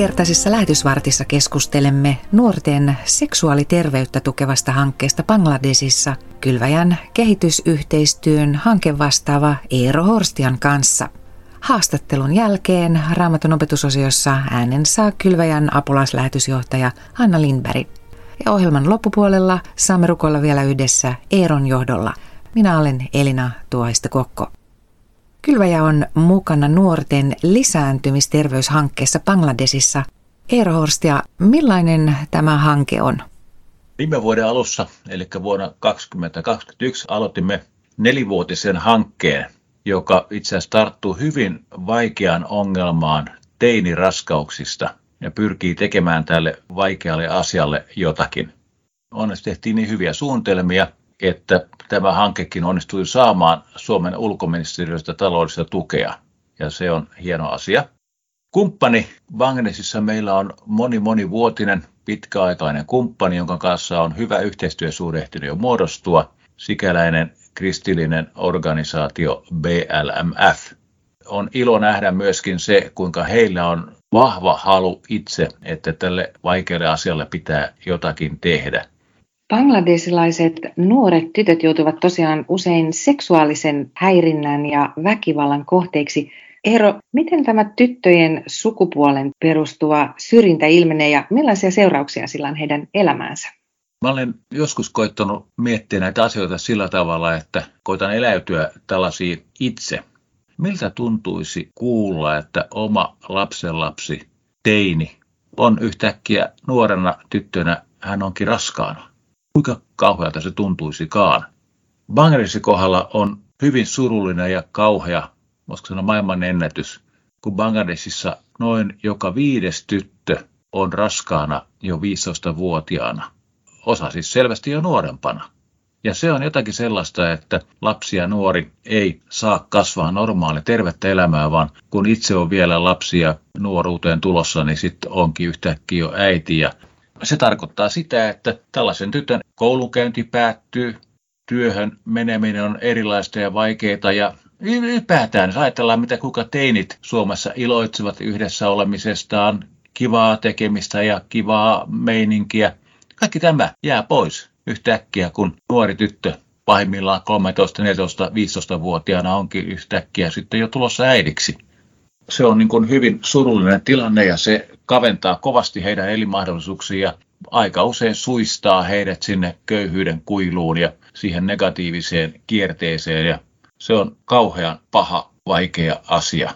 Tämänkertaisessa lähetysvartissa keskustelemme nuorten seksuaaliterveyttä tukevasta hankkeesta Bangladesissa kylväjän kehitysyhteistyön hankevastaava Eero Horstian kanssa. Haastattelun jälkeen Raamatun opetusosiossa äänen saa kylväjän apulaislähetysjohtaja Hanna Lindberg. Ja ohjelman loppupuolella saamme rukoilla vielä yhdessä Eeron johdolla. Minä olen Elina Tuoista-Kokko. Kylväjä on mukana nuorten lisääntymisterveyshankkeessa Bangladesissa. Eero Horstia, millainen tämä hanke on? Viime vuoden alussa, eli vuonna 2021, aloitimme nelivuotisen hankkeen, joka itse asiassa tarttuu hyvin vaikeaan ongelmaan teiniraskauksista ja pyrkii tekemään tälle vaikealle asialle jotakin. Onneksi tehtiin niin hyviä suunnitelmia, että tämä hankekin onnistui saamaan Suomen ulkoministeriöstä taloudellista tukea, ja se on hieno asia. Kumppani Bangladesissa meillä on moni monivuotinen pitkäaikainen kumppani, jonka kanssa on hyvä yhteistyösuhde ehtinyt jo muodostua, sikäläinen kristillinen organisaatio BLMF. On ilo nähdä myöskin se, kuinka heillä on vahva halu itse, että tälle vaikealle asialle pitää jotakin tehdä. Bangladesilaiset nuoret tytöt joutuvat tosiaan usein seksuaalisen häirinnän ja väkivallan kohteiksi. Eero, miten tämä tyttöjen sukupuolen perustuva syrjintä ilmenee ja millaisia seurauksia sillä on heidän elämäänsä? Mä olen joskus koittanut miettiä näitä asioita sillä tavalla, että koitan eläytyä tällaisiin itse. Miltä tuntuisi kuulla, että oma lapsenlapsi, teini, on yhtäkkiä nuorena tyttönä, hän onkin raskaana? Kuinka kauhealta se tuntuisikaan. Bangladesin kohdalla on hyvin surullinen ja kauhea, voisiko sanoa maailman ennätys, kun Bangladesissa noin joka viides tyttö on raskaana jo 15-vuotiaana. Osa siis selvästi jo nuorempana. Ja se on jotakin sellaista, että lapsi ja nuori ei saa kasvaa normaali tervettä elämää, vaan kun itse on vielä lapsia nuoruuteen tulossa, niin sitten onkin yhtäkkiä jo äiti ja se tarkoittaa sitä, että tällaisen tytön koulunkäynti päättyy, työhön meneminen on erilaista ja vaikeaa ja ylipäätään, jos ajatellaan, mitä kuka teinit Suomessa iloitsevat yhdessä olemisestaan, kivaa tekemistä ja kivaa meininkiä. Kaikki tämä jää pois yhtäkkiä, kun nuori tyttö pahimmillaan 13, 14, 15-vuotiaana onkin yhtäkkiä sitten jo tulossa äidiksi. Se on niin kuin hyvin surullinen tilanne ja se kaventaa kovasti heidän elinmahdollisuuksia ja aika usein suistaa heidät sinne köyhyyden kuiluun ja siihen negatiiviseen kierteeseen ja se on kauhean paha, vaikea asia.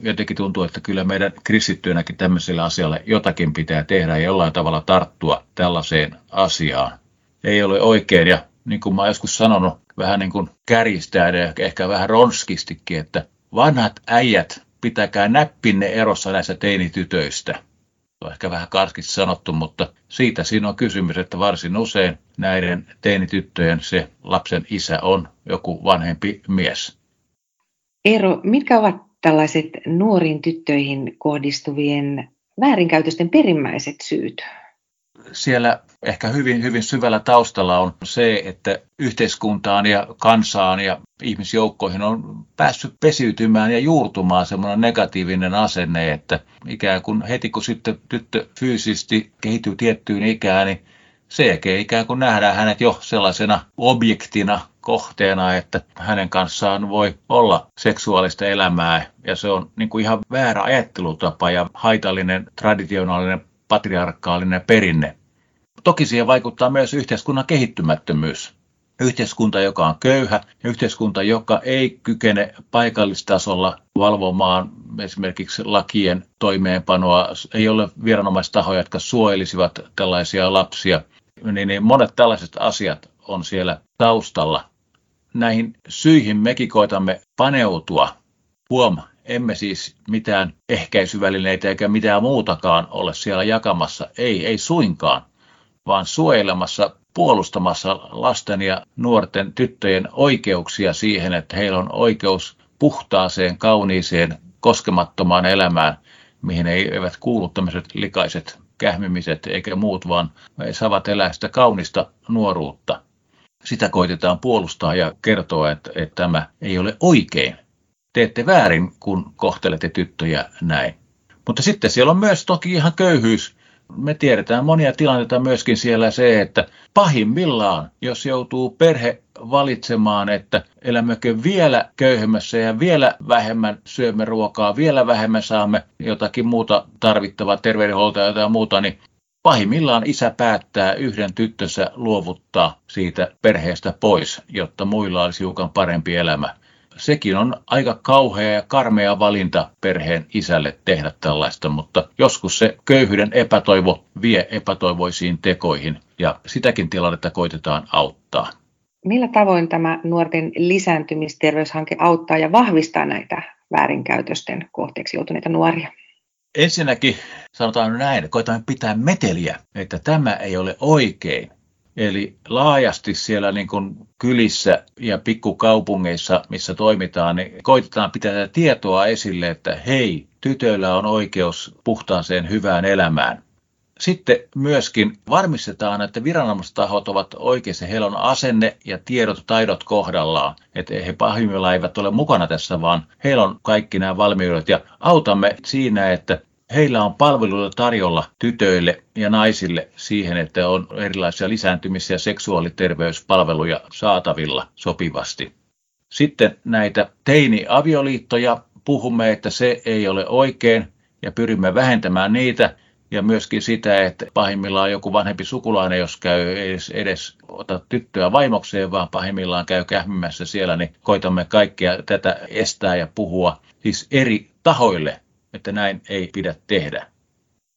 Jotenkin tuntuu, että kyllä meidän kristittyinäkin tämmöiselle asialle jotakin pitää tehdä ja jollain tavalla tarttua tällaiseen asiaan. Ei ole oikein ja niin kuin mä olen joskus sanonut, vähän niin kuin kärjistää ja ehkä vähän ronskistikin, että vanhat äijät pitäkää näppinne erossa näistä teinitytöistä on ehkä vähän karskisesti sanottu, mutta siitä siinä on kysymys, että varsin usein näiden teinityttöjen se lapsen isä on joku vanhempi mies. Eero, mitkä ovat tällaiset nuoriin tyttöihin kohdistuvien väärinkäytösten perimmäiset syyt? Siellä ehkä hyvin, hyvin syvällä taustalla on se, että yhteiskuntaan ja kansaan ja ihmisjoukkoihin on päässyt pesiytymään ja juurtumaan semmoinen negatiivinen asenne, että ikään kuin heti kun sitten tyttö fyysisesti kehittyy tiettyyn ikään, niin sen jälkeen ikään kuin nähdään hänet jo sellaisena objektina, kohteena, että hänen kanssaan voi olla seksuaalista elämää. Ja se on niin kuin ihan väärä ajattelutapa ja haitallinen traditionaalinen patriarkaalinen perinne. Toki siihen vaikuttaa myös yhteiskunnan kehittymättömyys. Yhteiskunta, joka on köyhä, yhteiskunta, joka ei kykene paikallistasolla valvomaan esimerkiksi lakien toimeenpanoa, ei ole viranomaistahoja, jotka suojelisivat tällaisia lapsia, niin, niin monet tällaiset asiat on siellä taustalla. Näihin syihin mekin koitamme paneutua. Huom, emme siis mitään ehkäisyvälineitä eikä mitään muutakaan ole siellä jakamassa. Ei, ei suinkaan, vaan suojelemassa, puolustamassa lasten ja nuorten tyttöjen oikeuksia siihen, että heillä on oikeus puhtaaseen, kauniiseen, koskemattomaan elämään, mihin ei, eivät kuulu tämmöiset likaiset kähmimiset eikä muut, vaan he saavat elää sitä kaunista nuoruutta. Sitä koitetaan puolustaa ja kertoa, että, että tämä ei ole oikein teette väärin, kun kohtelette tyttöjä näin. Mutta sitten siellä on myös toki ihan köyhyys. Me tiedetään monia tilanteita myöskin siellä se, että pahimmillaan, jos joutuu perhe valitsemaan, että elämmekö vielä köyhemmässä ja vielä vähemmän syömme ruokaa, vielä vähemmän saamme jotakin muuta tarvittavaa terveydenhuoltoa tai muuta, niin pahimmillaan isä päättää yhden tyttönsä luovuttaa siitä perheestä pois, jotta muilla olisi hiukan parempi elämä sekin on aika kauhea ja karmea valinta perheen isälle tehdä tällaista, mutta joskus se köyhyyden epätoivo vie epätoivoisiin tekoihin ja sitäkin tilannetta koitetaan auttaa. Millä tavoin tämä nuorten lisääntymisterveyshanke auttaa ja vahvistaa näitä väärinkäytösten kohteeksi joutuneita nuoria? Ensinnäkin sanotaan näin, koetaan pitää meteliä, että tämä ei ole oikein. Eli laajasti siellä niin kuin kylissä ja pikkukaupungeissa, missä toimitaan, niin koitetaan pitää tietoa esille, että hei, tytöillä on oikeus puhtaaseen hyvään elämään. Sitten myöskin varmistetaan, että viranomaistahot ovat oikeassa, heillä on asenne ja tiedot, taidot kohdallaan, että he pahimmillaan eivät ole mukana tässä, vaan heillä on kaikki nämä valmiudet ja autamme siinä, että heillä on palveluita tarjolla tytöille ja naisille siihen, että on erilaisia lisääntymis- ja seksuaaliterveyspalveluja saatavilla sopivasti. Sitten näitä teini-avioliittoja puhumme, että se ei ole oikein ja pyrimme vähentämään niitä ja myöskin sitä, että pahimmillaan joku vanhempi sukulainen, jos käy edes, edes ota tyttöä vaimokseen, vaan pahimmillaan käy kähmimässä siellä, niin koitamme kaikkea tätä estää ja puhua siis eri tahoille että näin ei pidä tehdä.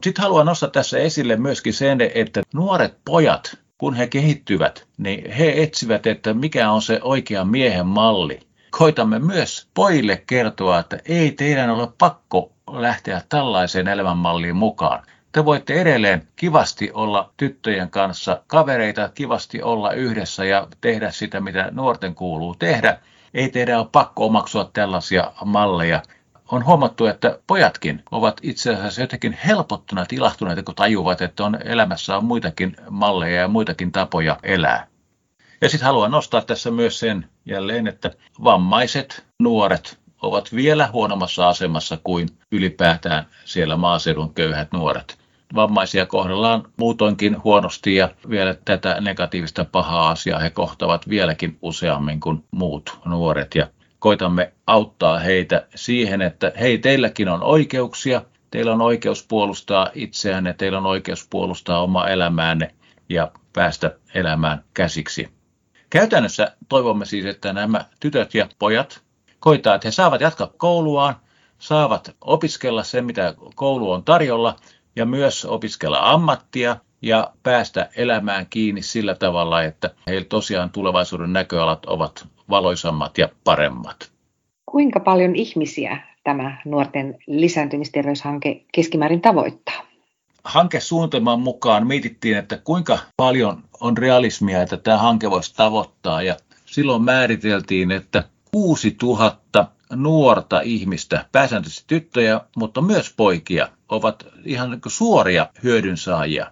Sitten haluan nostaa tässä esille myöskin sen, että nuoret pojat, kun he kehittyvät, niin he etsivät, että mikä on se oikea miehen malli. Koitamme myös pojille kertoa, että ei teidän ole pakko lähteä tällaiseen elämänmalliin mukaan. Te voitte edelleen kivasti olla tyttöjen kanssa kavereita, kivasti olla yhdessä ja tehdä sitä, mitä nuorten kuuluu tehdä. Ei teidän ole pakko omaksua tällaisia malleja on huomattu, että pojatkin ovat itse asiassa jotenkin helpottuneet, ilahtuneita, kun tajuvat, että on elämässä on muitakin malleja ja muitakin tapoja elää. Ja sitten haluan nostaa tässä myös sen jälleen, että vammaiset nuoret ovat vielä huonommassa asemassa kuin ylipäätään siellä maaseudun köyhät nuoret. Vammaisia kohdellaan muutoinkin huonosti ja vielä tätä negatiivista pahaa asiaa he kohtavat vieläkin useammin kuin muut nuoret. Ja koitamme auttaa heitä siihen, että hei, teilläkin on oikeuksia, teillä on oikeus puolustaa itseänne, teillä on oikeus puolustaa omaa elämäänne ja päästä elämään käsiksi. Käytännössä toivomme siis, että nämä tytöt ja pojat koitaa, että he saavat jatkaa kouluaan, saavat opiskella sen, mitä koulu on tarjolla, ja myös opiskella ammattia ja päästä elämään kiinni sillä tavalla, että heillä tosiaan tulevaisuuden näköalat ovat valoisammat ja paremmat. Kuinka paljon ihmisiä tämä nuorten lisääntymisterveyshanke keskimäärin tavoittaa? Hankesuunnitelman mukaan mietittiin, että kuinka paljon on realismia, että tämä hanke voisi tavoittaa. Ja silloin määriteltiin, että 6000 nuorta ihmistä, pääsääntöisesti tyttöjä, mutta myös poikia, ovat ihan niin suoria hyödynsaajia.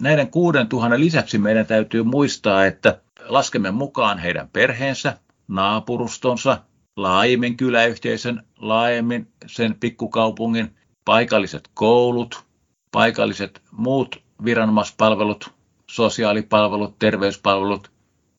Näiden 6000 lisäksi meidän täytyy muistaa, että laskemme mukaan heidän perheensä, naapurustonsa, laajemmin kyläyhteisön, laajemmin sen pikkukaupungin, paikalliset koulut, paikalliset muut viranomaispalvelut, sosiaalipalvelut, terveyspalvelut,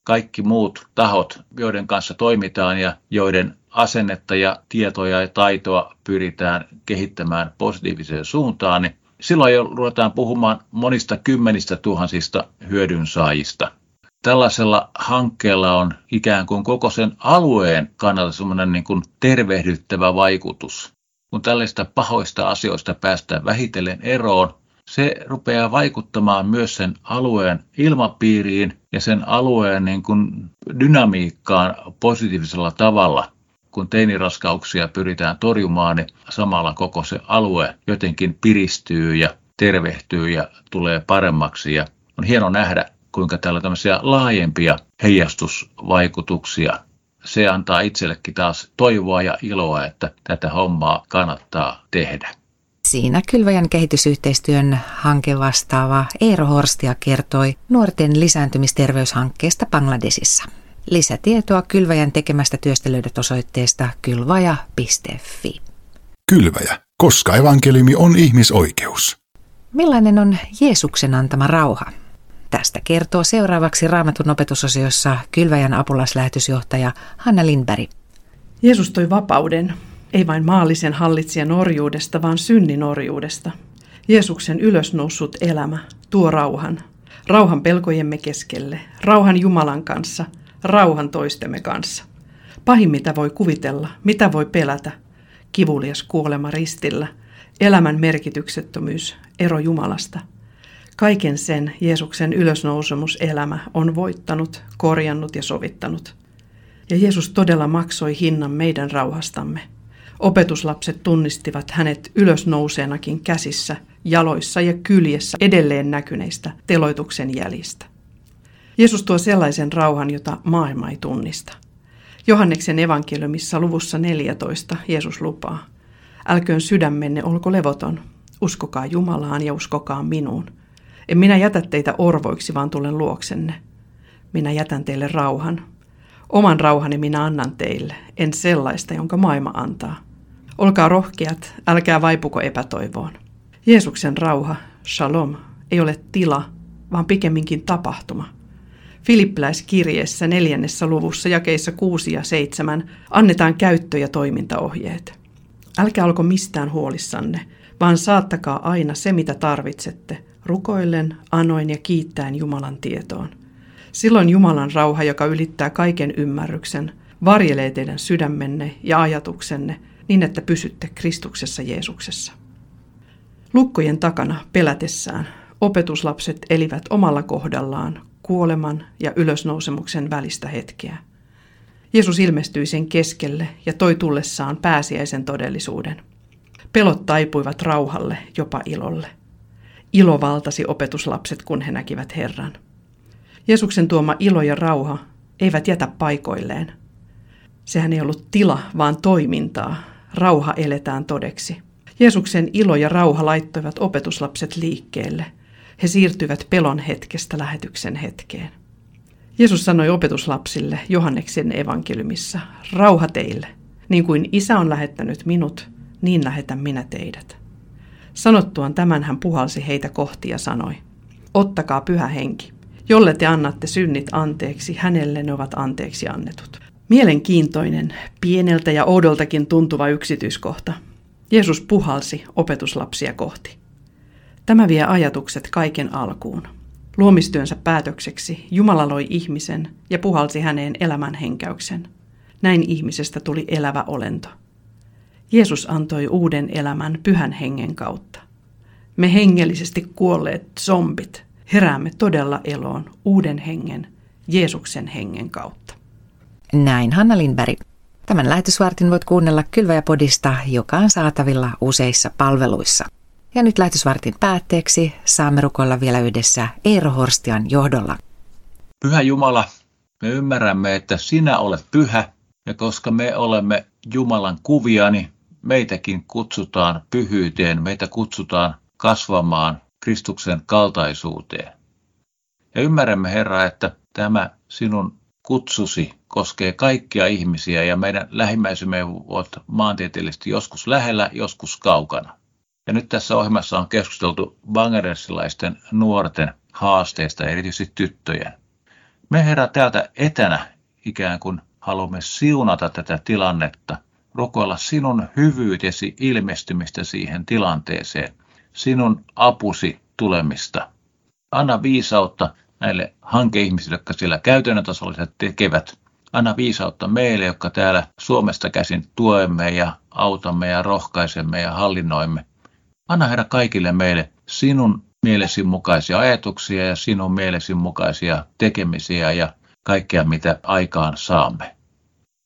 kaikki muut tahot, joiden kanssa toimitaan ja joiden asennetta ja tietoja ja taitoa pyritään kehittämään positiiviseen suuntaan, niin silloin jo ruvetaan puhumaan monista kymmenistä tuhansista hyödynsaajista tällaisella hankkeella on ikään kuin koko sen alueen kannalta semmoinen niin kuin tervehdyttävä vaikutus. Kun tällaista pahoista asioista päästään vähitellen eroon, se rupeaa vaikuttamaan myös sen alueen ilmapiiriin ja sen alueen niin kuin dynamiikkaan positiivisella tavalla. Kun teiniraskauksia pyritään torjumaan, niin samalla koko se alue jotenkin piristyy ja tervehtyy ja tulee paremmaksi. Ja on hieno nähdä, kuinka täällä tämmöisiä laajempia heijastusvaikutuksia. Se antaa itsellekin taas toivoa ja iloa, että tätä hommaa kannattaa tehdä. Siinä Kylväjän kehitysyhteistyön hanke vastaava Eero Horstia kertoi nuorten lisääntymisterveyshankkeesta Bangladesissa. Lisätietoa Kylväjän tekemästä työstä löydät osoitteesta kylvaja.fi. Kylväjä koska evankeliumi on ihmisoikeus. Millainen on Jeesuksen antama rauha? Tästä kertoo seuraavaksi Raamatun opetusosiossa Kylväjän apulaslähetysjohtaja Hanna Lindberg. Jeesus toi vapauden, ei vain maallisen hallitsijan orjuudesta, vaan synnin orjuudesta. Jeesuksen ylösnoussut elämä tuo rauhan. Rauhan pelkojemme keskelle, rauhan Jumalan kanssa, rauhan toistemme kanssa. Pahin mitä voi kuvitella, mitä voi pelätä, kivulias kuolema ristillä, elämän merkityksettömyys, ero Jumalasta. Kaiken sen Jeesuksen ylösnousemuselämä on voittanut, korjannut ja sovittanut. Ja Jeesus todella maksoi hinnan meidän rauhastamme. Opetuslapset tunnistivat hänet ylösnouseenakin käsissä, jaloissa ja kyljessä edelleen näkyneistä teloituksen jäljistä. Jeesus tuo sellaisen rauhan, jota maailma ei tunnista. Johanneksen evankeliumissa luvussa 14 Jeesus lupaa, älköön sydämenne olko levoton, uskokaa Jumalaan ja uskokaa minuun. En minä jätä teitä orvoiksi, vaan tulen luoksenne. Minä jätän teille rauhan. Oman rauhani minä annan teille, en sellaista, jonka maailma antaa. Olkaa rohkeat, älkää vaipuko epätoivoon. Jeesuksen rauha, shalom, ei ole tila, vaan pikemminkin tapahtuma. Filippiläiskirjeessä neljännessä luvussa jakeissa 6 ja 7 annetaan käyttö- ja toimintaohjeet. Älkää olko mistään huolissanne, vaan saattakaa aina se, mitä tarvitsette, rukoillen, anoin ja kiittäen Jumalan tietoon. Silloin Jumalan rauha, joka ylittää kaiken ymmärryksen, varjelee teidän sydämenne ja ajatuksenne niin, että pysytte Kristuksessa Jeesuksessa. Lukkojen takana pelätessään opetuslapset elivät omalla kohdallaan kuoleman ja ylösnousemuksen välistä hetkeä. Jeesus ilmestyi sen keskelle ja toi tullessaan pääsiäisen todellisuuden. Pelot taipuivat rauhalle, jopa ilolle. Ilo valtasi opetuslapset, kun he näkivät Herran. Jeesuksen tuoma ilo ja rauha eivät jätä paikoilleen. Sehän ei ollut tila, vaan toimintaa. Rauha eletään todeksi. Jeesuksen ilo ja rauha laittoivat opetuslapset liikkeelle. He siirtyivät pelon hetkestä lähetyksen hetkeen. Jeesus sanoi opetuslapsille Johanneksen evankeliumissa, rauha teille, niin kuin isä on lähettänyt minut, niin lähetän minä teidät. Sanottuaan tämän hän puhalsi heitä kohti ja sanoi, ottakaa pyhä henki. Jolle te annatte synnit anteeksi, hänelle ne ovat anteeksi annetut. Mielenkiintoinen, pieneltä ja oudoltakin tuntuva yksityiskohta. Jeesus puhalsi opetuslapsia kohti. Tämä vie ajatukset kaiken alkuun. Luomistyönsä päätökseksi Jumala loi ihmisen ja puhalsi häneen elämän henkäyksen. Näin ihmisestä tuli elävä olento. Jeesus antoi uuden elämän pyhän hengen kautta. Me hengellisesti kuolleet zombit heräämme todella eloon uuden hengen, Jeesuksen hengen kautta. Näin Hanna Lindberg. Tämän lähetysvartin voit kuunnella Kylväjä-podista, joka on saatavilla useissa palveluissa. Ja nyt lähetysvartin päätteeksi saamme rukoilla vielä yhdessä Eero Horstian johdolla. Pyhä Jumala, me ymmärrämme, että sinä olet pyhä, ja koska me olemme Jumalan kuvia, niin meitäkin kutsutaan pyhyyteen, meitä kutsutaan kasvamaan Kristuksen kaltaisuuteen. Ja ymmärrämme, Herra, että tämä sinun kutsusi koskee kaikkia ihmisiä ja meidän lähimmäisemme ovat maantieteellisesti joskus lähellä, joskus kaukana. Ja nyt tässä ohjelmassa on keskusteltu bangeresilaisten nuorten haasteista, erityisesti tyttöjen. Me Herra täältä etänä ikään kuin haluamme siunata tätä tilannetta, rukoilla sinun hyvyytesi ilmestymistä siihen tilanteeseen, sinun apusi tulemista. Anna viisautta näille hankeihmisille, jotka siellä käytännön tasolla tekevät. Anna viisautta meille, jotka täällä Suomesta käsin tuemme ja autamme ja rohkaisemme ja hallinnoimme. Anna Herra kaikille meille sinun mielesi mukaisia ajatuksia ja sinun mielesi mukaisia tekemisiä ja kaikkea, mitä aikaan saamme.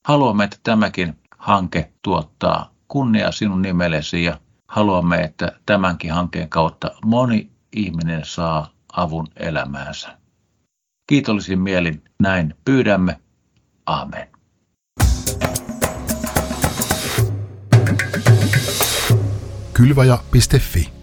Haluamme, että tämäkin hanke tuottaa kunnia sinun nimellesi ja haluamme, että tämänkin hankkeen kautta moni ihminen saa avun elämäänsä. Kiitollisin mielin näin pyydämme. Amen. Kylvaja.fi